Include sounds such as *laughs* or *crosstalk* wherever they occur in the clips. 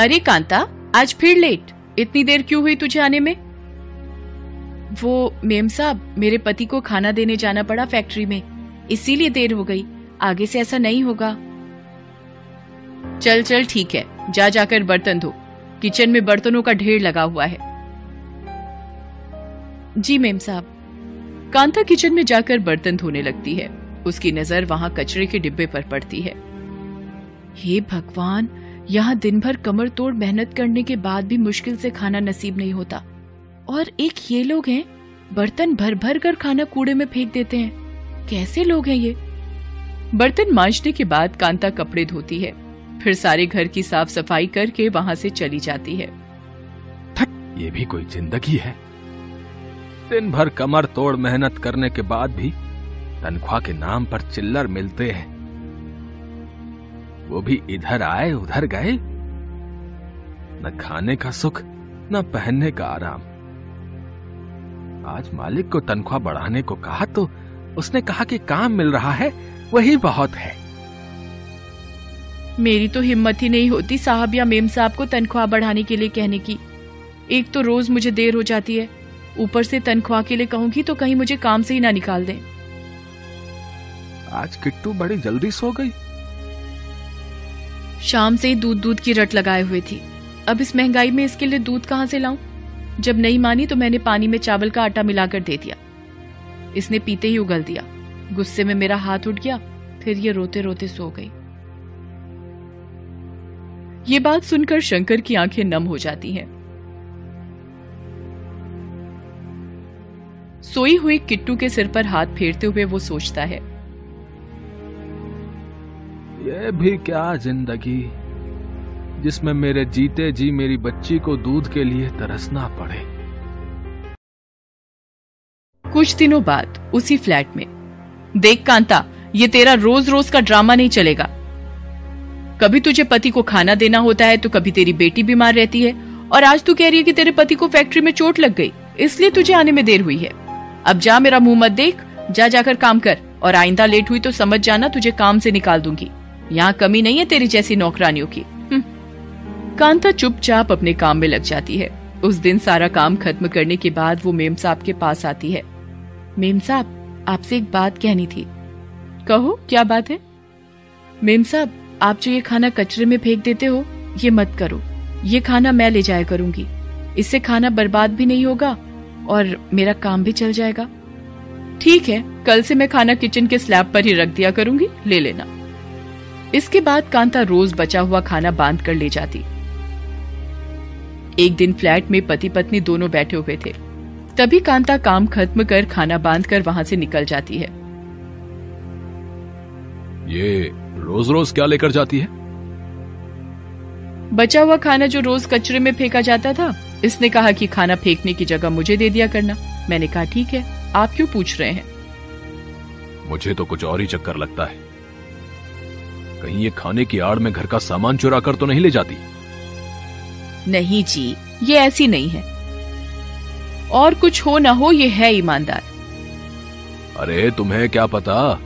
अरे कांता, आज फिर लेट इतनी देर क्यों हुई तुझे आने में? वो मेम साहब, मेरे पति को खाना देने जाना पड़ा फैक्ट्री में. इसीलिए देर हो गई. आगे से ऐसा नहीं होगा. चल चल, ठीक है. जा, जाकर बर्तन धो. किचन में बर्तनों का ढेर लगा हुआ है. जी मेम साहब. कांता किचन में जाकर बर्तन धोने लगती है. उसकी नज़र वहाँ कचरे के डिब्बे पर पड़ती है. हे भगवान यहाँ दिन भर कमर तोड़ मेहनत करने के बाद भी मुश्किल से खाना नसीब नहीं होता। और एक ये लोग हैं, बर्तन भर भर कर खाना कूड़े में फेंक देते हैं। कैसे लोग हैं ये? बर्तन मांजने के बाद कांता कपड़े धोती है, फिर सारे घर की साफ़ सफ़ाई करके वहाँ से चली जाती है। ये भी कोई ज़िंदगी है। दिन भर कमर तोड़ मेहनत करने के बाद भी तनख्वाह के नाम पर चिल्लर मिलते हैं। वो भी इधर आए उधर गए। न खाने का सुख न पहनने का आराम। आज मालिक को तनख्वाह बढ़ाने को कहा तो उसने कहा कि काम मिल रहा है वही बहुत है। मेरी तो हिम्मत ही नहीं होती साहब या मेम साहब को तनख्वाह बढ़ाने के लिए कहने की। एक तो रोज मुझे देर हो जाती है। ऊपर से तनख्वाह के लिए कहूँगी तो कहीं मुझे काम से ही ना निकाल दें। आज किट्टू बड़ी जल्दी सो गई। शाम से ही दूध दूध की रट लगाए हुए थी। अब इस महँगाई में इसके लिए दूध कहाँ से लाऊं? जब नहीं मानी तो मैंने पानी में चावल का आटा मिलाकर दे दिया। इसने पीते ही उगल दिया। गुस्से में मेरा हाथ उठ गया, फिर ये रोते रोते सो गई। ये बात सुनकर शंकर की आँखें नम हो जाती हैं। सोई हुई किट्टू के सिर पर हाथ फेरते हुए वो सोचता है भी क्या ज़िंदगी, जिसमें मेरे जीते जी मेरी बच्ची को दूध के लिए तरसना पड़े। कुछ दिनों बाद उसी फ्लैट में। देख कांता, ये तेरा रोज रोज का ड्रामा नहीं चलेगा। कभी तुझे पति को खाना देना होता है तो कभी तेरी बेटी बीमार रहती है, और आज तू कह रही है कि तेरे पति को फैक्ट्री में चोट लग गई, इसलिए तुझे आने में देर हुई है। अब जा मेरा मुँह मत देख, जा जाकर काम कर, और आइंदा लेट हुई तो समझ जाना तुझे काम से निकाल दूँगी। यहाँ कमी नहीं है तेरी जैसी नौकरानियों की। हम्म। कांता चुपचाप अपने काम में लग जाती है। उस दिन सारा काम खत्म करने के बाद वो मेम साहब के पास आती है। मेम साहब, आपसे एक बात कहनी थी। कहो, क्या बात है? मेम साहब, आप जो ये खाना कचरे में फेंक देते हो, ये मत करो। ये खाना मैं ले जाया करूँगी। इससे खाना बर्बाद भी नहीं होगा और मेरा काम भी चल जाएगा। ठीक है, कल से मैं खाना किचन के स्लैब पर ही रख दिया करूँगी। ले लेना। इसके बाद कांता रोज बचा हुआ खाना बाँध कर ले जाती। एक दिन फ्लैट में पति पत्नी दोनों बैठे हुए थे। तभी कांता काम खत्म कर खाना बाँध कर वहाँ से निकल जाती है। ये रोज रोज क्या लेकर जाती है? बचा हुआ खाना जो रोज कचरे में फेंका जाता था इसने कहा कि खाना फेंकने की जगह मुझे दे दिया करना। मैंने कहा ठीक है आप क्यों पूछ रहे हैं? मुझे तो कुछ और ही चक्कर लगता है। कहीं ये खाने की आड़ में घर का सामान चुरा कर तो नहीं ले जाती? नहीं जी ये ऐसी नहीं है। और कुछ हो ना हो ये है ईमानदार। अरे तुम्हें क्या पता?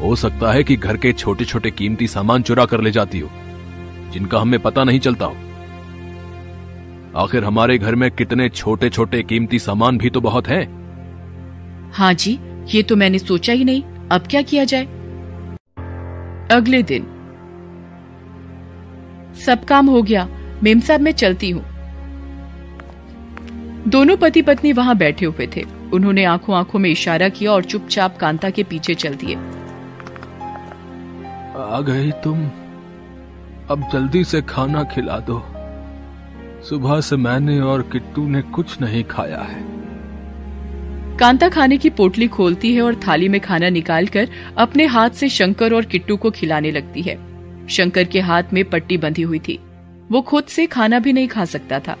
हो सकता है कि घर के छोटे छोटे कीमती सामान चुरा कर ले जाती हो जिनका हमें पता नहीं चलता हो। आखिर हमारे घर में कितने छोटे छोटे कीमती सामान भी तो बहुत हैं। हाँ जी ये तो मैंने सोचा ही नहीं। अब क्या किया जाए? अगले दिन। सब काम हो गया। मेम साहब, मैं चलती हूँ। दोनों पति पत्नी वहाँ बैठे हुए थे। उन्होंने आँखों आँखों में इशारा किया और चुपचाप कांता के पीछे चल दिए। आ गई तुम। अब जल्दी से खाना खिला दो। सुबह से मैंने और किट्टू ने कुछ नहीं खाया है। कांता खाने की पोटली खोलती है और थाली में खाना निकालकर अपने हाथ से शंकर और किट्टू को खिलाने लगती है। शंकर के हाथ में पट्टी बंधी हुई थी। वो खुद से खाना भी नहीं खा सकता था।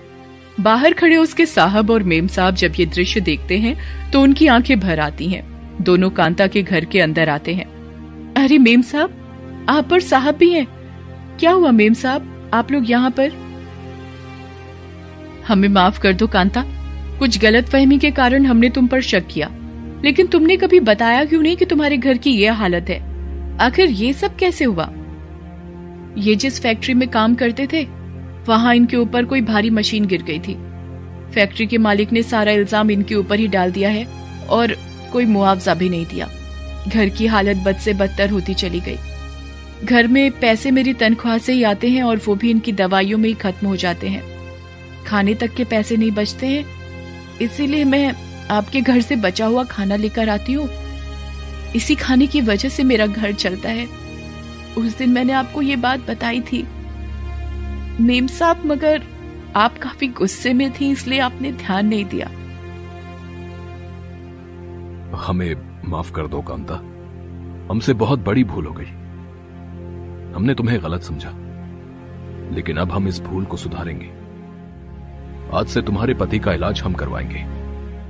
बाहर खड़े उसके साहब और मेम साहब जब ये दृश्य देखते हैं तो उनकी आँखें भर आती हैं। दोनों कांता के घर के अंदर आते हैं। अरे मेम साहब, आप पर साहब भी हैं। क्या हुआ मेम साहब? आप लोग यहाँ पर? हमें माफ़ कर दो कांता। कुछ गलत फहमी के कारण हमने तुम पर शक किया। लेकिन तुमने कभी बताया क्यों नहीं कि तुम्हारे घर की यह हालत है? आखिर ये सब कैसे हुआ? ये जिस फैक्ट्री में काम करते थे, वहाँ इनके ऊपर कोई भारी मशीन गिर गई थी। फैक्ट्री के मालिक ने सारा इल्ज़ाम इनके ऊपर ही डाल दिया है और कोई मुआवजा भी नहीं दिया। घर की हालत बद से बदतर होती चली गई। घर में पैसे मेरी तनख्वाह से ही आते हैं और वो भी इनकी दवाइयों में ही खत्म हो जाते हैं। खाने तक के पैसे नहीं बचते हैं इसीलिए मैं आपके घर से बचा हुआ खाना लेकर आती हूँ। इसी खाने की वजह से मेरा घर चलता है। उस दिन मैंने आपको ये बात बताई थी। मेम साहब, मगर आप काफ़ी गुस्से में थी, इसलिए आपने ध्यान नहीं दिया। हमें माफ़ कर दो कांता। हमसे बहुत बड़ी भूल हो गई। हमने तुम्हें गलत समझा। लेकिन अब हम इस भूल को सुधारेंगे। आज से तुम्हारे पति का इलाज हम करवाएँगे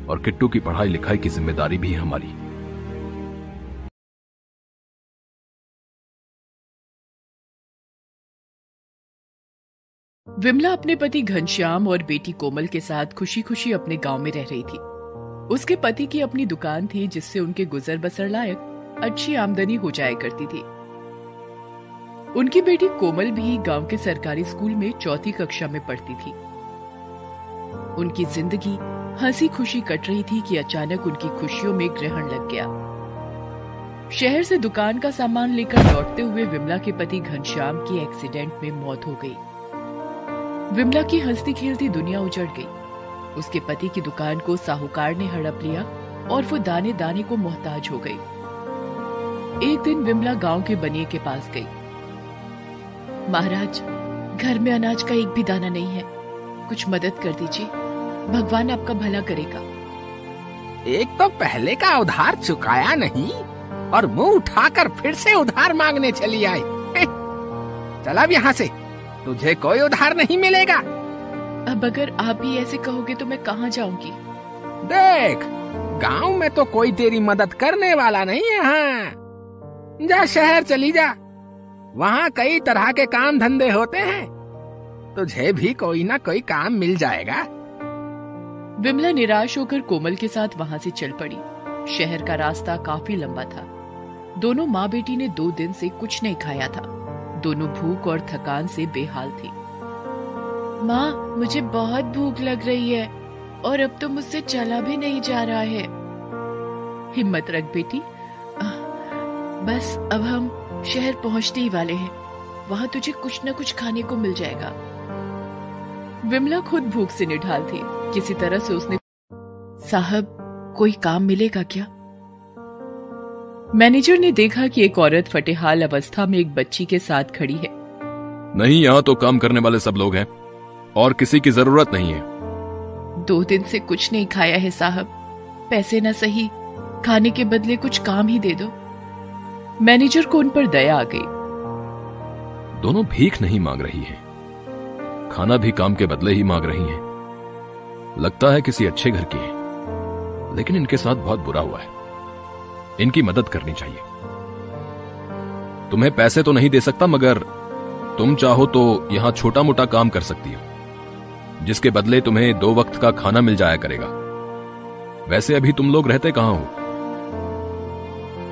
और किट्टू की पढ़ाई लिखाई की ज़िम्मेदारी भी हमारी। विमला अपने पति घनश्याम और बेटी कोमल के साथ खुशी खुशी अपने गाँव में रह रही थी। उसके पति की अपनी दुकान थी, जिससे उनके गुजर बसर लायक अच्छी आमदनी हो जाया करती थी। उनकी बेटी कोमल भी गाँव के सरकारी स्कूल में चौथी कक्षा में पढ़ती थी। उनकी ज़िंदगी हँसी खुशी कट रही थी कि अचानक उनकी खुशियों में ग्रहण लग गया। शहर से दुकान का सामान लेकर लौटते हुए विमला के पति घनश्याम की एक्सीडेंट में मौत हो गई। विमला की हंसती खेलती दुनिया उजड़ गई। उसके पति की दुकान को साहूकार ने हड़प लिया और वो दाने दाने को मोहताज हो गई। एक दिन विमला गाँव के बनिए के पास गई। महाराज, घर में अनाज का एक भी दाना नहीं है। कुछ मदद कर दीजिए। भगवान आपका भला करेगा। एक तो पहले का उधार चुकाया नहीं और मुँह उठाकर फिर से उधार मांगने चली आई। *laughs* चल अब यहाँ से। तुझे कोई उधार नहीं मिलेगा। अब अगर आप ही ऐसे कहोगे तो मैं कहाँ जाऊँगी? देख गाँव में तो कोई तेरी मदद करने वाला नहीं है हाँ। जा शहर चली जा। वहाँ कई तरह के काम धंधे होते हैं। तुझे भी कोई ना कोई काम मिल जाएगा। विमला निराश होकर कोमल के साथ वहाँ से चल पड़ी। शहर का रास्ता काफ़ी लंबा था। दोनों माँ बेटी ने दो दिन से कुछ नहीं खाया था। दोनों भूख और थकान से बेहाल थी। माँ, मुझे बहुत भूख लग रही है और अब तो मुझसे चला भी नहीं जा रहा है। हिम्मत रख बेटी। बस अब हम शहर पहुँचने ही वाले हैं। वहाँ तुझे कुछ न कुछ खाने को मिल जाएगा। विमला खुद भूख से निढाल थी। किसी तरह से उसने साहब कोई काम मिलेगा क्या? मैनेजर ने देखा कि एक औरत फटेहाल अवस्था में एक बच्ची के साथ खड़ी है। नहीं यहाँ तो काम करने वाले सब लोग हैं और किसी की ज़रूरत नहीं है। दो दिन से कुछ नहीं खाया है साहब। पैसे न सही खाने के बदले कुछ काम ही दे दो। मैनेजर को उन पर दया आ गई। दोनों भीख नहीं मांग रही हैं। खाना भी काम के बदले ही मांग रही हैं। लगता है किसी अच्छे घर की है। लेकिन इनके साथ बहुत बुरा हुआ है। इनकी मदद करनी चाहिए। तुम्हें पैसे तो नहीं दे सकता मगर तुम चाहो तो यहाँ छोटा मोटा काम कर सकती हो जिसके बदले तुम्हें दो वक्त का खाना मिल जाया करेगा। वैसे अभी तुम लोग रहते कहाँ हो?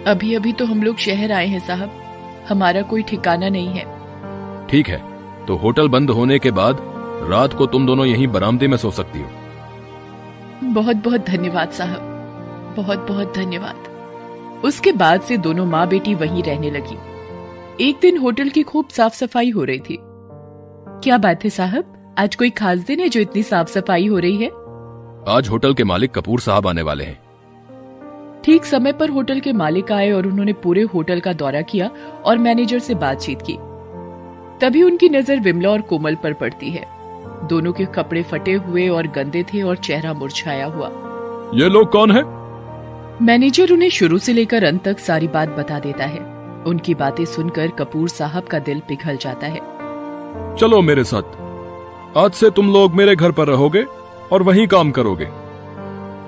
अभी अभी तो हम लोग शहर आए हैं साहब। हमारा कोई ठिकाना नहीं है। ठीक है तो होटल बंद होने के बाद रात को तुम दोनों यहीं बरामदे में सो सकती हो। बहुत बहुत धन्यवाद साहब। बहुत बहुत धन्यवाद। उसके बाद से दोनों माँ बेटी वहीं रहने लगी। एक दिन होटल की खूब साफ़ सफ़ाई हो रही थी। क्या बात है साहब? आज कोई खास दिन है जो इतनी साफ़ सफ़ाई हो रही है? आज होटल के मालिक कपूर साहब आने वाले हैं। ठीक समय पर होटल के मालिक आए और उन्होंने पूरे होटल का दौरा किया और मैनेजर से बातचीत की। तभी उनकी नज़र विमला और कोमल पर पड़ती है। दोनों के कपड़े फटे हुए और गंदे थे और चेहरा मुरझाया हुआ। ये लोग कौन है? मैनेजर उन्हें शुरू से लेकर अंत तक सारी बात बता देता है। उनकी बातें सुनकर कपूर साहब का दिल पिघल जाता है। चलो मेरे साथ। आज से तुम लोग मेरे घर पर रहोगे और वहीं काम करोगे।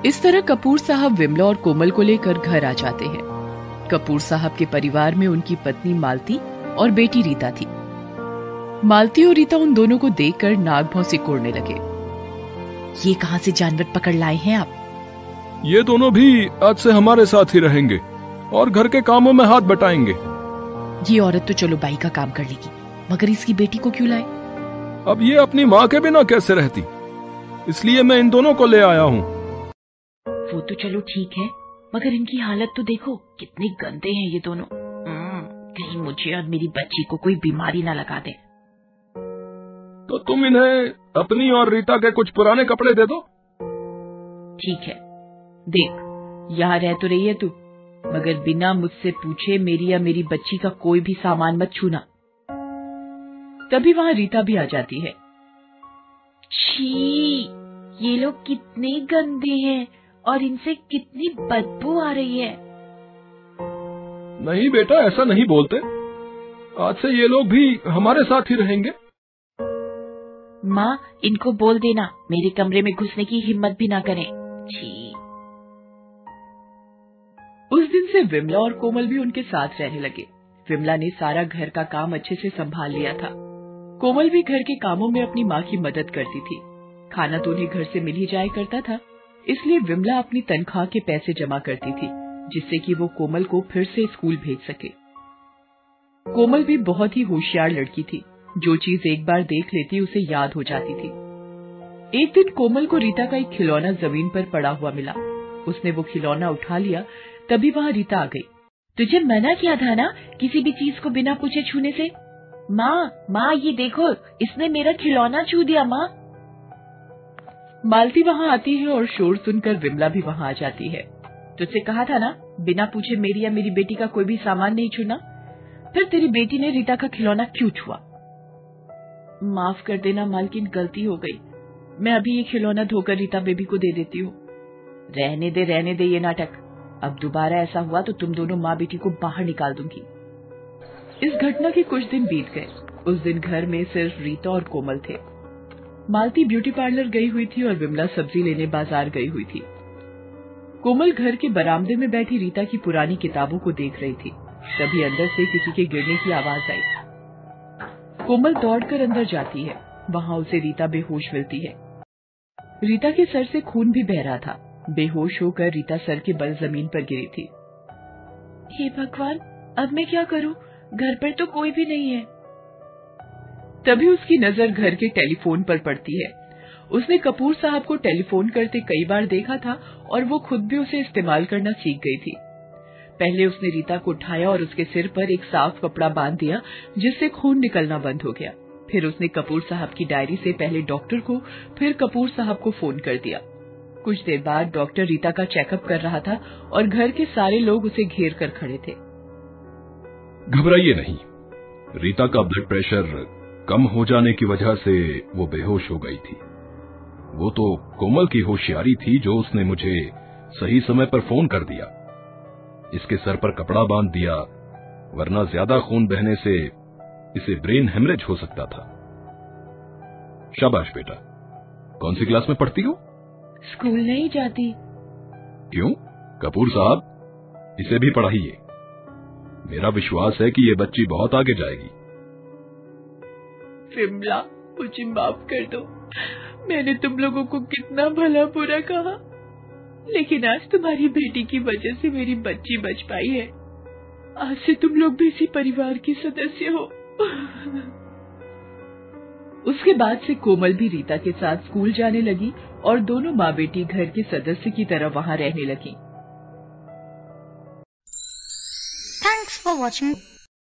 इस तरह कपूर साहब विमला और कोमल को लेकर घर आ जाते हैं। कपूर साहब के परिवार में उनकी पत्नी मालती और बेटी रीता थी। मालती और रीता उन दोनों को देखकर नाग भौं से कोड़ने लगे। ये कहाँ से जानवर पकड़ लाए हैं आप? ये दोनों भी आज से हमारे साथ ही रहेंगे और घर के कामों में हाथ बटाएँगे। ये औरत तो चलो बाई का काम कर लेगी मगर इसकी बेटी को क्यों लाए? अब ये अपनी माँ के बिना कैसे रहती? इसलिए मैं इन दोनों को ले आया हूँ। वो तो चलो ठीक है मगर इनकी हालत तो देखो कितने गंदे हैं ये दोनों। कहीं मुझे और मेरी बच्ची को कोई बीमारी ना लगा दे। तो तुम इन्हें अपनी और रीता के कुछ पुराने कपड़े दे दो। ठीक है। देख यहाँ रह तो रही है तू मगर बिना मुझसे पूछे मेरी या मेरी बच्ची का कोई भी सामान मत छूना। तभी वहाँ रीता भी आ जाती है। छी ये लोग कितने गंदे हैं और इनसे कितनी बदबू आ रही है। नहीं बेटा ऐसा नहीं बोलते। आज से ये लोग भी हमारे साथ ही रहेंगे। माँ, इनको बोल देना। मेरे कमरे में घुसने की हिम्मत भी ना करें। छी। उस दिन से विमला और कोमल भी उनके साथ रहने लगे। विमला ने सारा घर का काम अच्छे से संभाल लिया था। कोमल भी घर के कामों में अपनी माँ की मदद करती थी। खाना तो उन्हें घर से मिल ही जाया करता था। इसलिए विमला अपनी तनख्वाह के पैसे जमा करती थी, जिससे कि वो कोमल को फिर से स्कूल भेज सके। कोमल भी बहुत ही होशियार लड़की थी। जो चीज़ एक बार देख लेती, उसे याद हो जाती थी। एक दिन कोमल को रीता का एक खिलौना ज़मीन पर पड़ा हुआ मिला। उसने वो खिलौना उठा लिया, तभी वहाँ रीता आ गई। तुझे मना किया था ना, किसी भी चीज़ को बिना पूछे छूने से? माँ माँ, ये देखो, इसने मेरा खिलौना छू दिया, माँ। मालती वहाँ आती है और शोर सुनकर विमला भी वहाँ आ जाती है। तुझसे कहा था ना, बिना पूछे मेरी या मेरी बेटी का कोई भी सामान नहीं छूना? फिर तेरी बेटी ने रीता का खिलौना क्यों छुआ? माफ़ कर देना, मालकिन, गलती हो गई। मैं अभी ये खिलौना धोकर रीता बेबी को दे देती हूँ। रहने दे रहने दे ये नाटक। अब दोबारा ऐसा हुआ तो तुम दोनों माँ बेटी को बाहर निकाल दूँगी। इस घटना के कुछ दिन बीत गए। उस दिन घर में सिर्फ़ रीता और कोमल थे। मालती ब्यूटी पार्लर गई हुई थी और विमला सब्ज़ी लेने बाज़ार गई हुई थी। कोमल घर के बरामदे में बैठी रीता की पुरानी किताबों को देख रही थी। तभी अंदर से किसी के गिरने की आवाज़ आई। कोमल दौड़कर अंदर जाती है। वहाँ उसे रीता बेहोश मिलती है। रीता के सर से खून भी बह रहा था। बेहोश होकर रीता सर के बल ज़मीन पर गिरी थी। हे भगवान, अब मैं क्या करूँ? घर पर तो कोई भी नहीं है। तभी उसकी नज़र घर के टेलीफोन पर पड़ती है। उसने कपूर साहब को टेलीफोन करते कई बार देखा था और वो खुद भी उसे इस्तेमाल करना सीख गई थी। पहले उसने रीता को उठाया और उसके सिर पर एक साफ़ कपड़ा बाँध दिया, जिससे खून निकलना बंद हो गया। फिर उसने कपूर साहब की डायरी से पहले डॉक्टर को, फिर कपूर साहब को फ़ोन कर दिया। कुछ देर बाद डॉक्टर रीता का चेकअप कर रहा था और घर के सारे लोग उसे घेर कर खड़े थे। घबराइए नहीं। रीता का ब्लड प्रेशर कम हो जाने की वजह से वो बेहोश हो गई थी। वो तो कोमल की होशियारी थी जो उसने मुझे सही समय पर फ़ोन कर दिया। इसके सर पर कपड़ा बाँध दिया वरना ज़्यादा खून बहने से इसे ब्रेन हेमरेज हो सकता था। शाबाश बेटा। कौन सी क्लास में पढ़ती हो? स्कूल नहीं जाती। क्यों? कपूर साहब इसे भी पढ़ाइए। मेरा विश्वास है कि ये बच्ची बहुत आगे जाएगी। विमला मुझे माफ़ कर दो। मैंने तुम लोगों को कितना भला बुरा कहा। लेकिन आज तुम्हारी बेटी की वजह से मेरी बच्ची बच पाई है। आज से तुम लोग भी इसी परिवार के सदस्य हो। उसके बाद से कोमल भी रीता के साथ स्कूल जाने लगी और दोनों माँ बेटी घर के सदस्य की तरह वहाँ रहने लगी। Thanks for watching